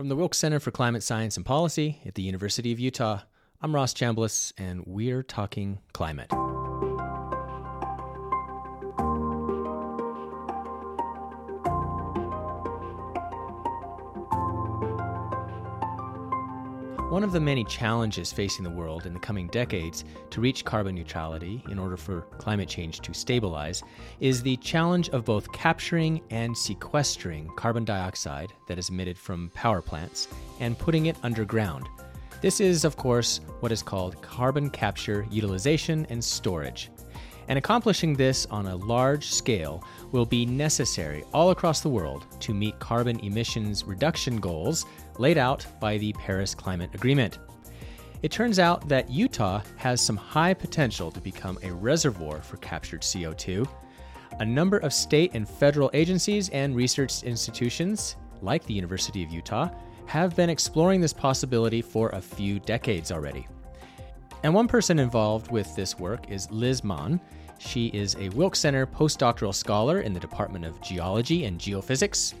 From the Wilkes Center for Climate Science and Policy at the University of Utah, I'm Ross Chambless, and we're talking climate. Of the many challenges facing the world in the coming decades to reach carbon neutrality in order for climate change to stabilize is the challenge of both capturing and sequestering carbon dioxide that is emitted from power plants and putting it underground. This is, of course, what is called carbon capture, utilization, and storage. And accomplishing this on a large scale will be necessary all across the world to meet carbon emissions reduction goals laid out by the Paris Climate Agreement. It turns out that Utah has some high potential to become a reservoir for captured CO2. A number of state and federal agencies and research institutions, like the University of Utah, have been exploring this possibility for a few decades already. And one person involved with this work is Liz Mahon. She is a Wilkes Center postdoctoral scholar in the Department of Geology and Geophysics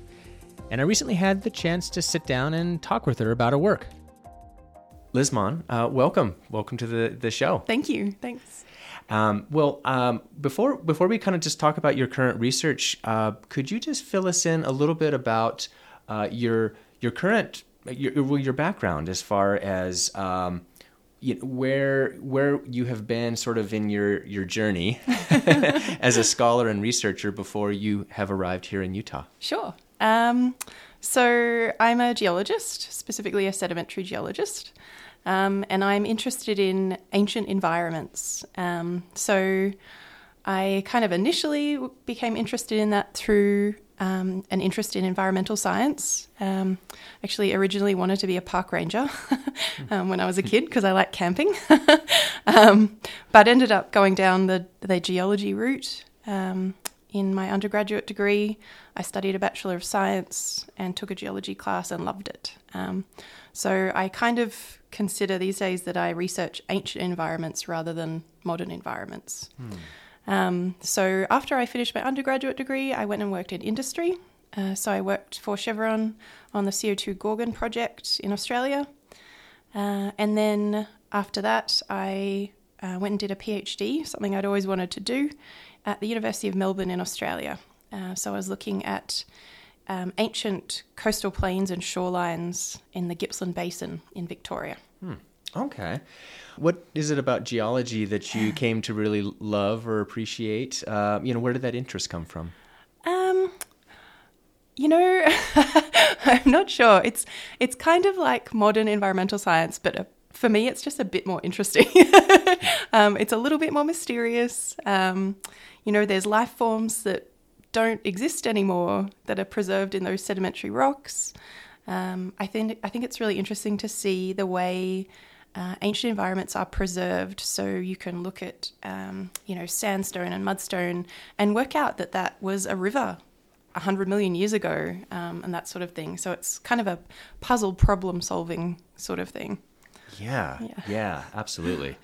and I recently had the chance to sit down and talk with her about her work. Liz Mahon, uh, welcome. Welcome to the, the show. Thank you. Thanks. Um, well, um, before before we kind of just talk about your current research, uh, could you just fill us in a little bit about uh, your your current your your background as far as um, you know, where where you have been sort of in your your journey as a scholar and researcher before you have arrived here in Utah? Sure. Um, so I'm a geologist, specifically a sedimentary geologist, um, and I'm interested in ancient environments. Um, so I kind of initially became interested in that through um, an interest in environmental science. Um, actually, originally wanted to be a park ranger um, when I was a kid because I like camping, um, but ended up going down the the geology route. Um, in my undergraduate degree, I studied a Bachelor of Science and took a geology class and loved it. Um, so I kind of consider these days that I research ancient environments rather than modern environments. Hmm. Um, so after I finished my undergraduate degree, I went and worked in industry. Uh, so I worked for Chevron on the CO2 Gorgon project in Australia. Uh, and then after that, I uh, went and did a PhD, something I'd always wanted to do, at the University of Melbourne in Australia. Uh, so I was looking at um, ancient coastal plains and shorelines in the Gippsland Basin in Victoria. Hmm. Okay. What is it about geology that you came to really love or appreciate? Uh, you know, where did that interest come from? Um, you know, I'm not sure. It's it's kind of like modern environmental science, but a, uh, for me, it's just a bit more interesting. um, it's a little bit more mysterious. Um, you know, there's life forms that don't exist anymore that are preserved in those sedimentary rocks. Um, I think I think it's really interesting to see the way uh, ancient environments are preserved. So you can look at um, you know sandstone and mudstone and work out that that was a river. 100 million years ago, um, and that sort of thing. So it's kind of a puzzle problem solving sort of thing. Yeah, yeah, yeah, absolutely.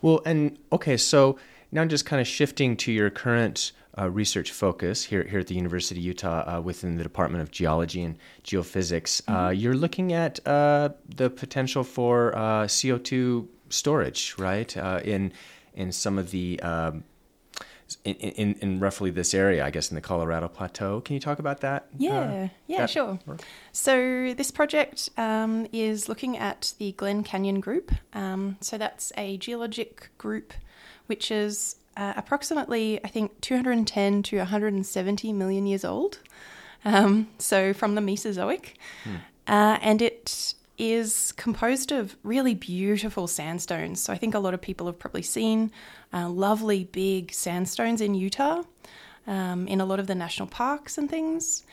Well, and okay, so now I'm just kind of shifting to your current uh, research focus here, here at the University of Utah uh, within the Department of Geology and Geophysics. Uh, mm-hmm. Uh, you're looking at uh, the potential for uh, CO2 storage, right? in in some of the um, in, in, in, roughly this area, I guess, in the Colorado Plateau. Can you talk about that? Yeah, yeah, that sure. Work? So this project um, is looking at the Glen Canyon Group. Um, so that's a geologic group which is uh, approximately, I think, 210 to 170 million years old. Um, so from the Mesozoic. Hmm. Uh, and it is composed of really beautiful sandstones. So I think a lot of people have probably seen uh, lovely big sandstones in Utah, um, in a lot of the national parks and things.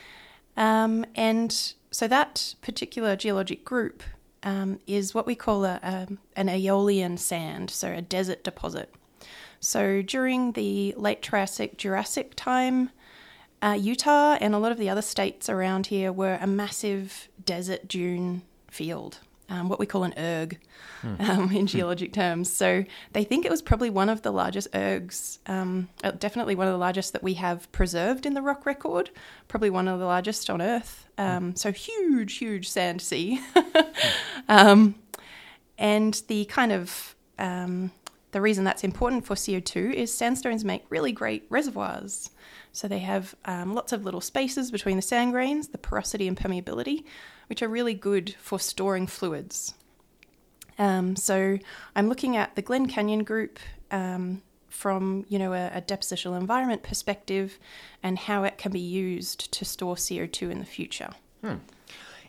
Um, and so that particular geologic group um, is what we call a, a, an aeolian sand, so a desert deposit. So during the late Triassic Jurassic time, uh, Utah and a lot of the other states around here were a massive desert dune field. um, what we call an erg um, in geologic terms. So they think it was probably one of the largest ergs, um, uh, definitely one of the largest that we have preserved in the rock record, probably one of the largest on Earth. Um, so huge, huge sand sea. Um, and the kind of um, the reason that's important for CO2 is sandstones make really great reservoirs. So they have um, lots of little spaces between the sand grains, the porosity and permeability, which are really good for storing fluids. Um, so I'm looking at the Glen Canyon group um, from you know a, a, depositional environment perspective and how it can be used to store CO2 in the future. Hmm.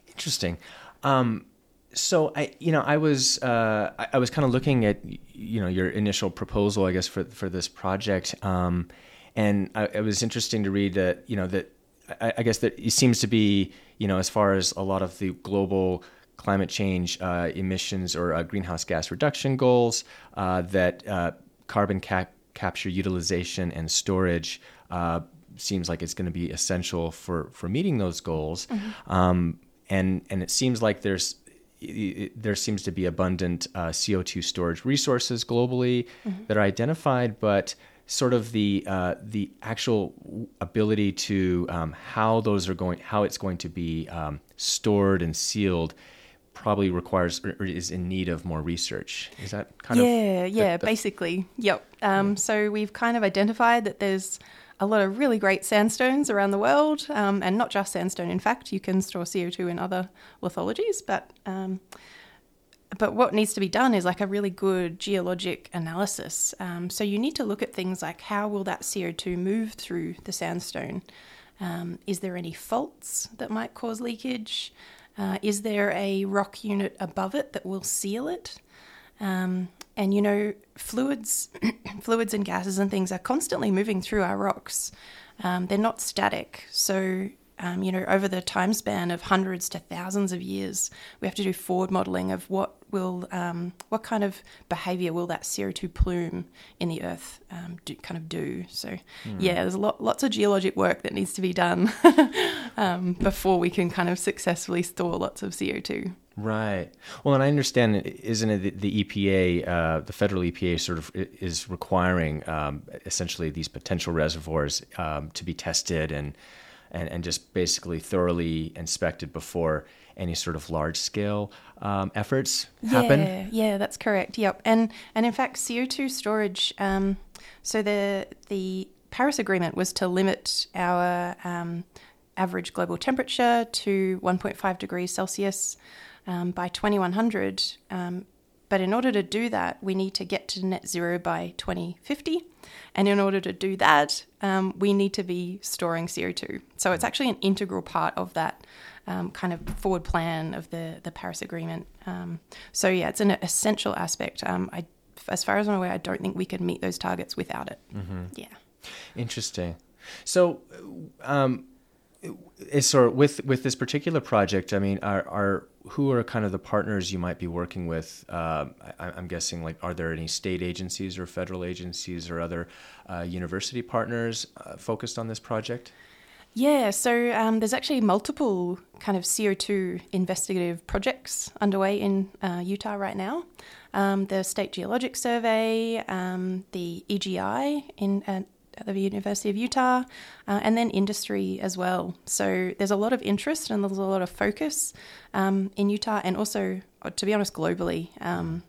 Interesting. Um, so I, you know, I was uh, I, I, was kind of looking at you know your initial proposal, I guess, for for this project, um, and I, it was interesting to read that you know that I, I, guess that it seems to be you know as far as a lot of the global climate change uh, emissions or uh, greenhouse gas reduction goals uh, that uh, carbon cap- capture utilization and storage uh, seems like it's going to be essential for for meeting those goals. Mm-hmm. Um, and and it seems like there's it, there seems to be abundant uh, CO2 storage resources globally mm-hmm. that are identified, but sort of the uh, the actual ability to um, how those are going, how it's going to be um, stored and sealed, probably requires or is in need of more research. Is that kind yeah, of yeah, yeah? Basically, yep. Um, yeah. So we've kind of identified that there's a lot of really great sandstones around the world, um, and not just sandstone. In fact, you can store CO2 in other lithologies, but um, but what needs to be done is like a really good geologic analysis. Um, so you need to look at things like how will that CO2 move through the sandstone? Um, is there any faults that might cause leakage? Uh, is there a rock unit above it that will seal it? Um, and you know, fluids, fluids and gases and things are constantly moving through our rocks. Um, they're not static. So, um, you know, over the time span of hundreds to thousands of years, we have to do forward modelling of what will, um, what kind of behaviour will that CO2 plume in the earth um, do, kind of do. So, mm. yeah, there's a lot, lots of geologic work that needs to be done um, before we can kind of successfully store lots of CO2. Right. Well, and I understand, isn't it the, the EPA, uh, the federal EPA, sort of is requiring um, essentially these potential reservoirs um, to be tested and, and and just basically thoroughly inspected before any sort of large scale um, efforts happen. Yeah, yeah, that's correct. Yep, and and in fact, CO two storage. Um, so the the Paris Agreement was to limit our um, average global temperature to 1.5 degrees Celsius um, by 2100. Um, but in order to do that, we need to get to net zero by 2050. And in order to do that, um, we need to be storing CO2. So it's actually an integral part of that um, kind of forward plan of the, the Paris Agreement. Um, so, yeah, it's an essential aspect. Um, I, as far as I'm aware, I don't think we could meet those targets without it. Mm-hmm. Yeah. Interesting. So, um, so with with this particular project, I mean, are, are who are kind of the partners you might be working with? Uh, I, am guessing, like, are there any state agencies or federal agencies or other uh, university partners uh, focused on this project? Yeah, so um, there's actually multiple kind of CO2 investigative projects underway in uh, Utah right now. Um, the State Geologic Survey, um, the EGI in uh, at the University of Utah, uh, and then industry as well. So there's a lot of interest and there's a lot of focus um, in Utah, and also, uh, to be honest, globally. Um,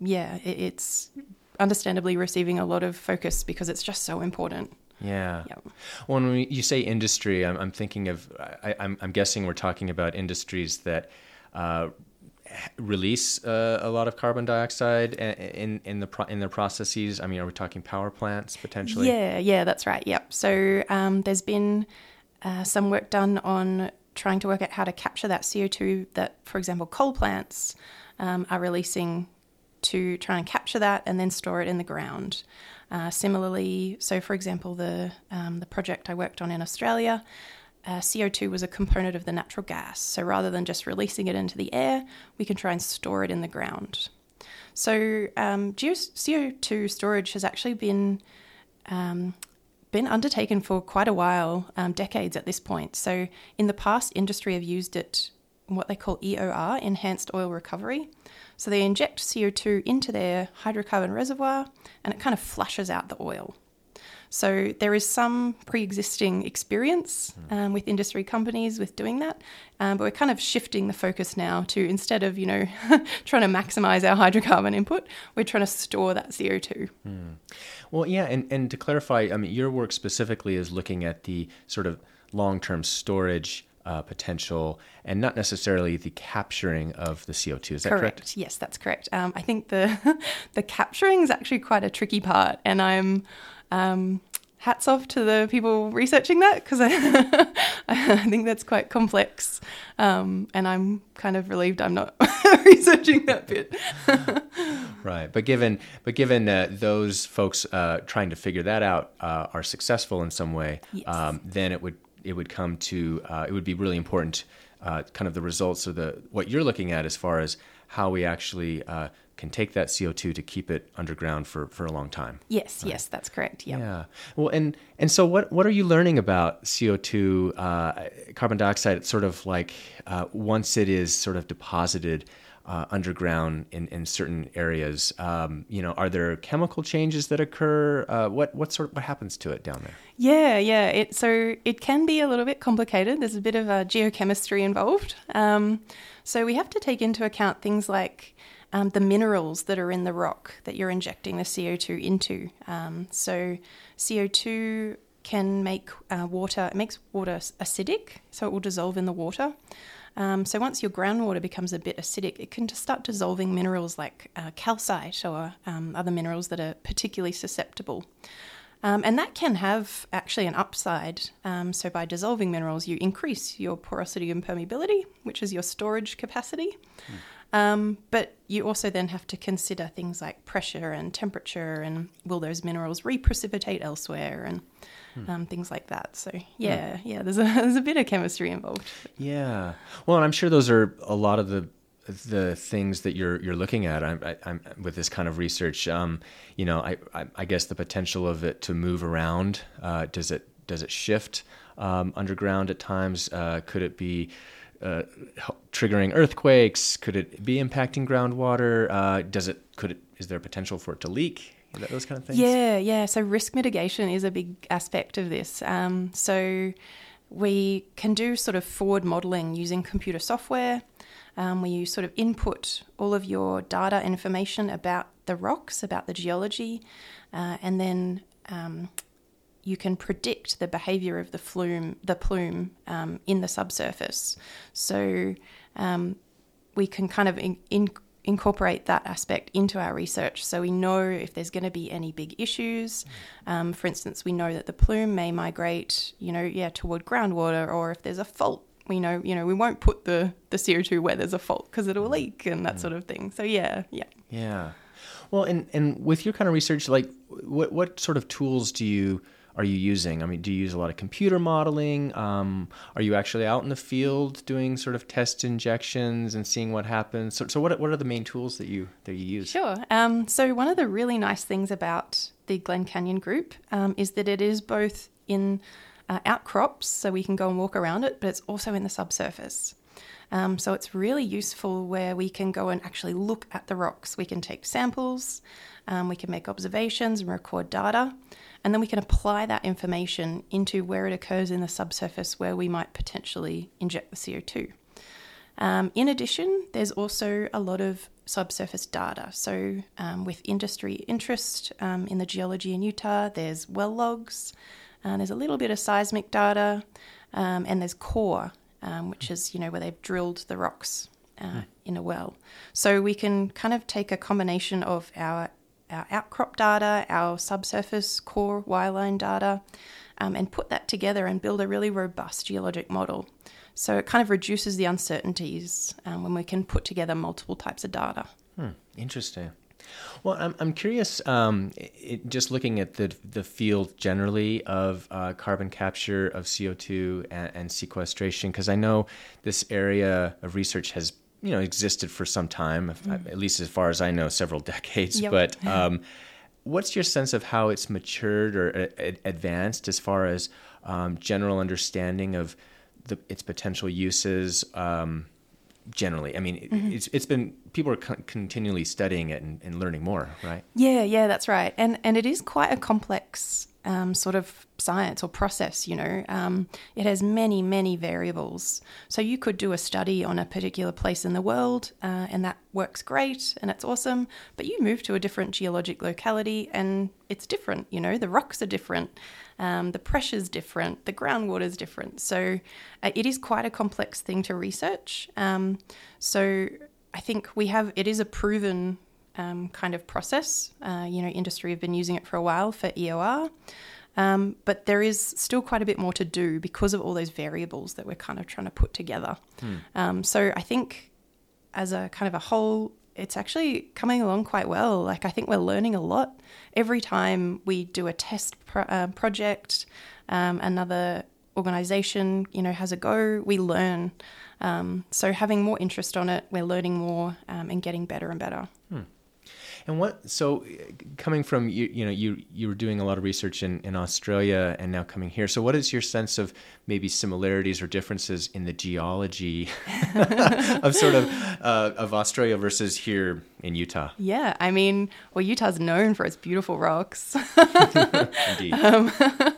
yeah, it, it's understandably receiving a lot of focus because it's just so important. Yeah. Yep. Well, when you say industry, I'm, I'm thinking of, I, am guessing we're talking about industries that uh, release uh, a lot of carbon dioxide in in the pro- in their processes? I mean, are we talking power plants potentially? Yeah, yeah, that's right. Yep. So um, there's been uh, some work done on trying to work out how to capture that CO2 that, for example, coal plants um, are releasing to try and capture that and then store it in the ground. Uh, similarly, so for example, the um, the project I worked on in Australia uh, CO2 was a component of the natural gas. So rather than just releasing it into the air, we can try and store it in the ground. So um, CO2 storage has actually been um, been undertaken for quite a while, um, decades at this point. So in the past, industry have used it what they call EOR, enhanced oil recovery. So they inject CO2 into their hydrocarbon reservoir and it kind of flushes out the oil. So there is some pre-existing experience um, with industry companies with doing that, um, but we're kind of shifting the focus now to instead of you know trying to maximize our hydrocarbon input, we're trying to store that CO two. Mm. Well, yeah, and and to clarify, I mean, your work specifically is looking at the sort of long-term storage uh, potential and not necessarily the capturing of the CO2. Is that correct? correct? Yes, that's correct. Um, I think the the capturing is actually quite a tricky part, and I'm um, hats off to the people researching that because I, I think that's quite complex. Um, and I'm kind of relieved I'm not researching that bit. right, but given but given uh, those folks uh, trying to figure that out uh, are successful in some way, yes. um, then it would it would come to uh, it would be really important, uh, kind of the results of the what you're looking at as far as how we actually uh, can take that CO2 to keep it underground for, for a long time. Yes, right? yes, that's correct. Yep. Yeah. Well, and and so what what are you learning about CO2, uh, carbon dioxide? It's sort of like uh, once it is sort of deposited. Uh, underground in, in certain areas, um, you know, are there chemical changes that occur? Uh, what what sort of, what happens to it down there? Yeah, yeah. It so it can be a little bit complicated. There's a bit of a geochemistry involved. Um, so we have to take into account things like um, the minerals that are in the rock that you're injecting the CO2 into. Um, so CO2 can make uh, water, it makes water acidic, so it will dissolve in the water. Um, so once your groundwater becomes a bit acidic, it can just start dissolving minerals like uh, calcite or um, other minerals that are particularly susceptible. Um, and that can have actually an upside. Um, so, by dissolving minerals, you increase your porosity and permeability, which is your storage capacity. Mm. Um, but you also then have to consider things like pressure and temperature and will those minerals reprecipitate elsewhere and hmm. um, things like that. So yeah, hmm. yeah, there's a there's a bit of chemistry involved. Yeah, well, and I'm sure those are a lot of the the things that you're you're looking at. I'm, I, am with this kind of research. Um, you know, I, I, I guess the potential of it to move around. Uh, does it does it shift um, underground at times? Uh, could it be uh, triggering earthquakes? Could it be impacting groundwater? Uh, does it? Could it? Is there a potential for it to leak? Those kind of things. Yeah, yeah. So risk mitigation is a big aspect of this. Um, so we can do sort of forward modelling using computer software, um, where you sort of input all of your data information about the rocks, about the geology, uh, and then um, you can predict the behavior of the flume, the plume um, in the subsurface. So um, we can kind of in, in, incorporate that aspect into our research. So we know if there's going to be any big issues. Um, for instance, we know that the plume may migrate, you know, yeah, toward groundwater, or if there's a fault. We know, you know, we won't put the, the CO2 where there's a fault because it'll leak and that mm. sort of thing. So yeah, yeah. Yeah. Well, and, and with your kind of research, like what, what sort of tools do you are you using? I mean, do you use a lot of computer modeling? Um, are you actually out in the field doing sort of test injections and seeing what happens? So, so what, what are the main tools that you that you use? Sure. Um, so one of the really nice things about the Glen Canyon group um, is that it is both in uh, outcrops, so we can go and walk around it, but it's also in the subsurface. Um, so it's really useful where we can go and actually look at the rocks. We can take samples, um, we can make observations and record data. And then we can apply that information into where it occurs in the subsurface where we might potentially inject the CO2. Um, in addition, there's also a lot of subsurface data. So, um, with industry interest um, in the geology in Utah, there's well logs, uh, there's a little bit of seismic data, um, and there's core, um, which is you know where they've drilled the rocks uh, mm. in a well. So we can kind of take a combination of our our outcrop data, our subsurface core wireline data, um, and put that together and build a really robust geologic model. So it kind of reduces the uncertainties um, when we can put together multiple types of data. Hmm, interesting. Well, I'm, I'm curious, um, it, just looking at the, the field generally of uh, carbon capture of CO2 and, and sequestration, because I know this area of research has you know existed for some time, mm. at least as far as I know, several decades. Yep. But um, what's your sense of how it's matured or uh, advanced as far as um, general understanding of the, its potential uses? Um, generally? I mean, Mm-hmm. it's it's been people are con- continually studying it and, and learning more, right? Yeah, yeah, that's right. And and it is quite a complex um, sort of science or process. You know, um, it has many many variables. So you could do a study on a particular place in the world, uh, and that works great and it's awesome. But you move to a different geologic locality, and it's different. You know, the rocks are different. Um, the pressure's different, the groundwater's different. So uh, it is quite a complex thing to research. Um, so I think we have, it is a proven um, kind of process. Uh, you know, industry have been using it for a while for EOR. Um, but there is still quite a bit more to do because of all those variables that we're kind of trying to put together. Um, so I think as a kind of a whole, it's actually coming along quite well. Like I think we're learning a lot every time we do a test pro- uh, project. Um, another organization, you know, has a go. We learn. Um, so having more interest on it, we're learning more um, and getting better and better. And what? So, uh, coming from you, you know, you you were doing a lot of research in, in Australia, and now coming here. So, what is your sense of maybe similarities or differences in the geology of sort of uh, of Australia versus here in Utah? Yeah, I mean, well, Utah's known for its beautiful rocks. Indeed.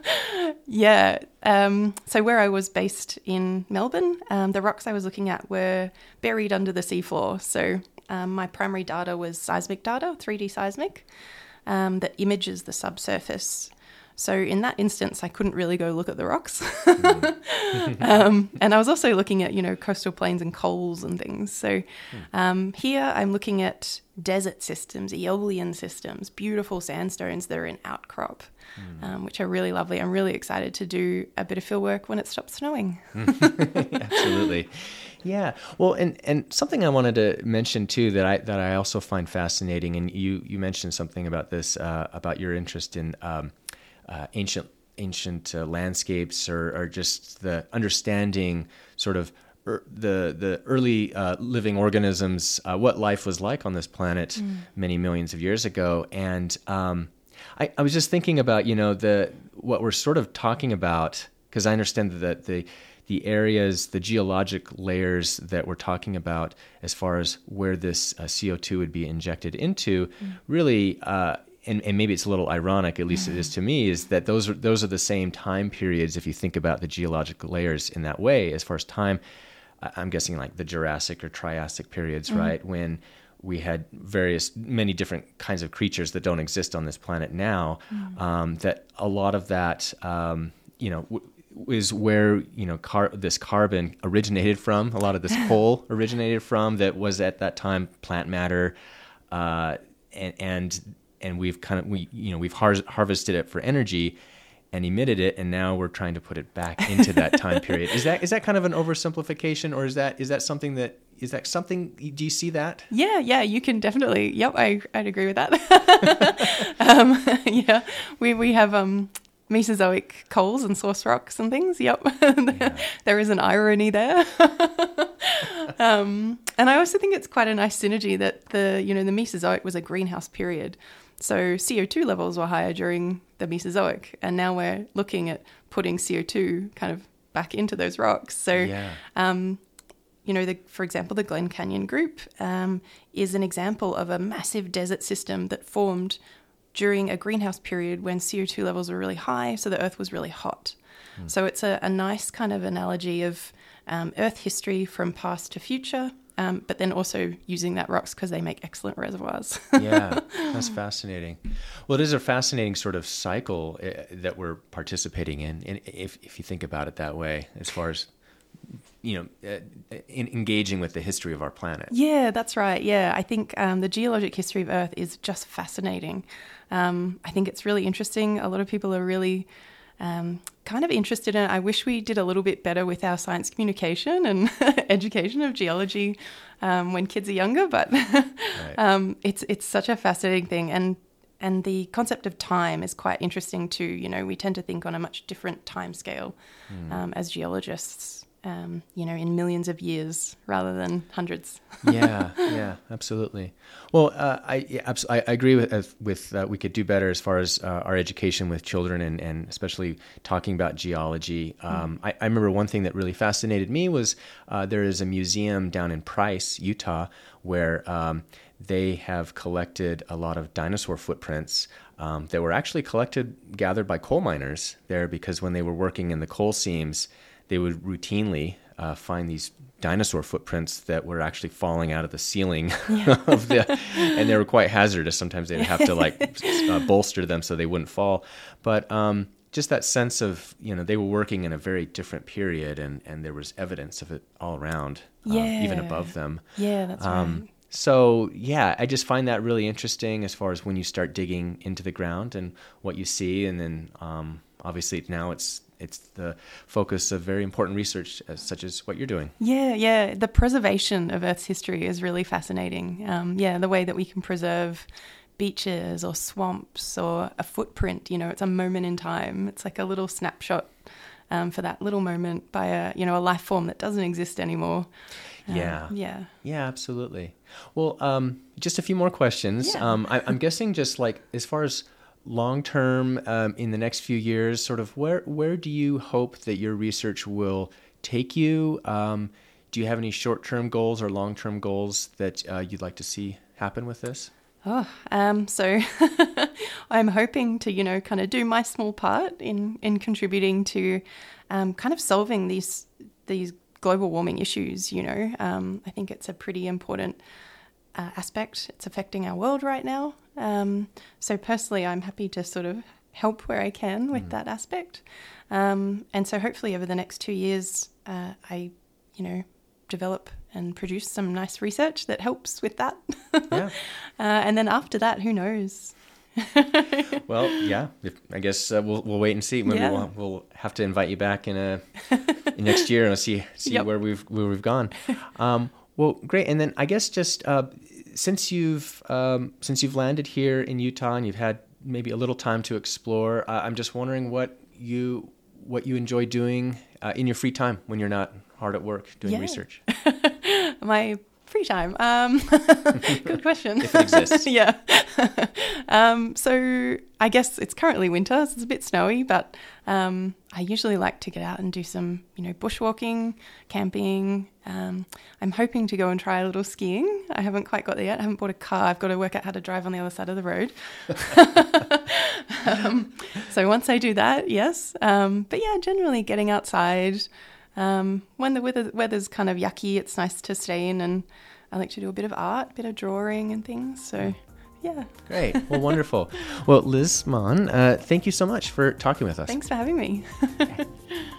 Yeah. Um, so where I was based in Melbourne, um, the rocks I was looking at were buried under the seafloor. So um, my primary data was seismic data, 3D seismic, um, that images the subsurface. So in that instance, I couldn't really go look at the rocks. um, and I was also looking at, you know, coastal plains and coals and things. So um, here I'm looking at desert systems, Aeolian systems, beautiful sandstones that are in outcrop, um, which are really lovely. I'm really excited to do a bit of field work when it stops snowing. Absolutely. Yeah. Well, and and something I wanted to mention too that I that I also find fascinating, and you you mentioned something about this uh, about your interest in um, uh, ancient ancient uh, landscapes or, or just the understanding sort of er, the the early uh, living organisms, uh, what life was like on this planet many millions of years ago, and um, I, I was just thinking about you know the what we're sort of talking about because I understand that the the areas, the geologic layers that we're talking about, as far as where this uh, CO2 would be injected into, really, uh, and, and maybe it's a little ironic, at least it is to me, is that those are those are the same time periods. If you think about the geologic layers in that way, as far as time, I'm guessing like the Jurassic or Triassic periods, right, when we had various many different kinds of creatures that don't exist on this planet now. Um, that a lot of that, um, you know. W- is where you know car- this carbon originated from. A lot of this coal originated from that was at that time plant matter, uh, and and and we've kind of we you know we've har- harvested it for energy and emitted it, and now we're trying to put it back into that time period. Is that is that kind of an oversimplification, or is that is that something that is that something? Do you see that? Yeah, yeah, you can definitely. Yep, I, I'd agree with that. um, yeah, we, we have um, Mesozoic coals and source rocks and things. Yep, there is an irony there. um, and I also think it's quite a nice synergy that the you know the Mesozoic was a greenhouse period, so CO two levels were higher during the Mesozoic, and now we're looking at putting CO two kind of back into those rocks. So Yeah. um, you know, the, for example, the Glen Canyon Group um, is an example of a massive desert system that formed during a greenhouse period when CO2 levels were really high, so the Earth was really hot. So it's a, a nice kind of analogy of um, Earth history from past to future, um, but then also using that rocks because they make excellent reservoirs. yeah, that's fascinating. Well, it is a fascinating sort of cycle uh, that we're participating in, in if if you think about it that way, as far as you know, uh, in, engaging with the history of our planet. Yeah, that's right. Yeah, I think um, the geologic history of Earth is just fascinating. Um, I think it's really interesting. A lot of people are really um, kind of interested in it. I wish we did a little bit better with our science communication and education of geology um, when kids are younger, but um, it's it's such a fascinating thing and. And the concept of time is quite interesting too. You know, we tend to think on a much different time scale um, as geologists. Um, you know, in millions of years rather than hundreds. yeah, yeah, absolutely. Well, uh, I, yeah, I, I agree with uh, with uh, we could do better as far as uh, our education with children and, and especially talking about geology. Um, mm. I, I, remember one thing that really fascinated me was uh, there is a museum down in Price, Utah, where um, they have collected a lot of dinosaur footprints um, that were actually collected, gathered by coal miners there because when they were working in the coal seams they would routinely uh, find these dinosaur footprints that were actually falling out of the ceiling yeah. of the, and they were quite hazardous. Sometimes they'd have to like uh, bolster them so they wouldn't fall. But um, just that sense of you know they were working in a very different period, and and there was evidence of it all around, uh, even above them. Yeah, that's um, right. So yeah, I just find that really interesting as far as when you start digging into the ground and what you see, and then um, obviously now it's it's the focus of very important research, as, such as what you're doing. Yeah, yeah. The preservation of Earth's history is really fascinating. Um, yeah, the way that we can preserve beaches or swamps or a footprint. You know, it's a moment in time. It's like a little snapshot um, for that little moment by a you know a life form that doesn't exist anymore. Um, yeah. Yeah. Yeah, absolutely. Well, um, just a few more questions. Yeah. Um, I, I'm guessing just like as far as long term um, in the next few years sort of where where do you hope that your research will take you um, do you have any short term goals or long term goals that uh, you'd like to see happen with this Oh, um, so I'm hoping to, you know, kind of do my small part in in contributing to, um, kind of solving these these global warming issues. You know, um, I think it's a pretty important uh, aspect. It's affecting our world right now. Um, so personally, I'm happy to sort of help where I can with mm. that aspect. Um, and so hopefully over the next two years, uh, I, you know, develop and produce some nice research that helps with that. Yeah. uh, and then after that, who knows? well, yeah. If, I guess uh, we'll we'll wait and see. Maybe yeah. we'll, we'll have to invite you back in a in next year and see see yep. where we've where we've gone. Um, well, great. And then I guess just uh, since you've um, since you've landed here in Utah and you've had maybe a little time to explore, uh, I'm just wondering what you what you enjoy doing uh, in your free time when you're not hard at work doing yeah. research. My free time. Um, good question. if it exists. yeah. um, so I guess it's currently winter, so it's a bit snowy, but um, I usually like to get out and do some, you know, bushwalking, camping. Um, I'm hoping to go and try a little skiing. I haven't quite got there yet. I haven't bought a car. I've got to work out how to drive on the other side of the road. Um, so once I do that, yes. Um, but yeah, generally getting outside. Um, when the weather, weather's kind of yucky, it's nice to stay in and I like to do a bit of art, a bit of drawing and things. So yeah. Great. Well, wonderful. well, Liz Mahon, uh, thank you so much for talking with us. Thanks for having me.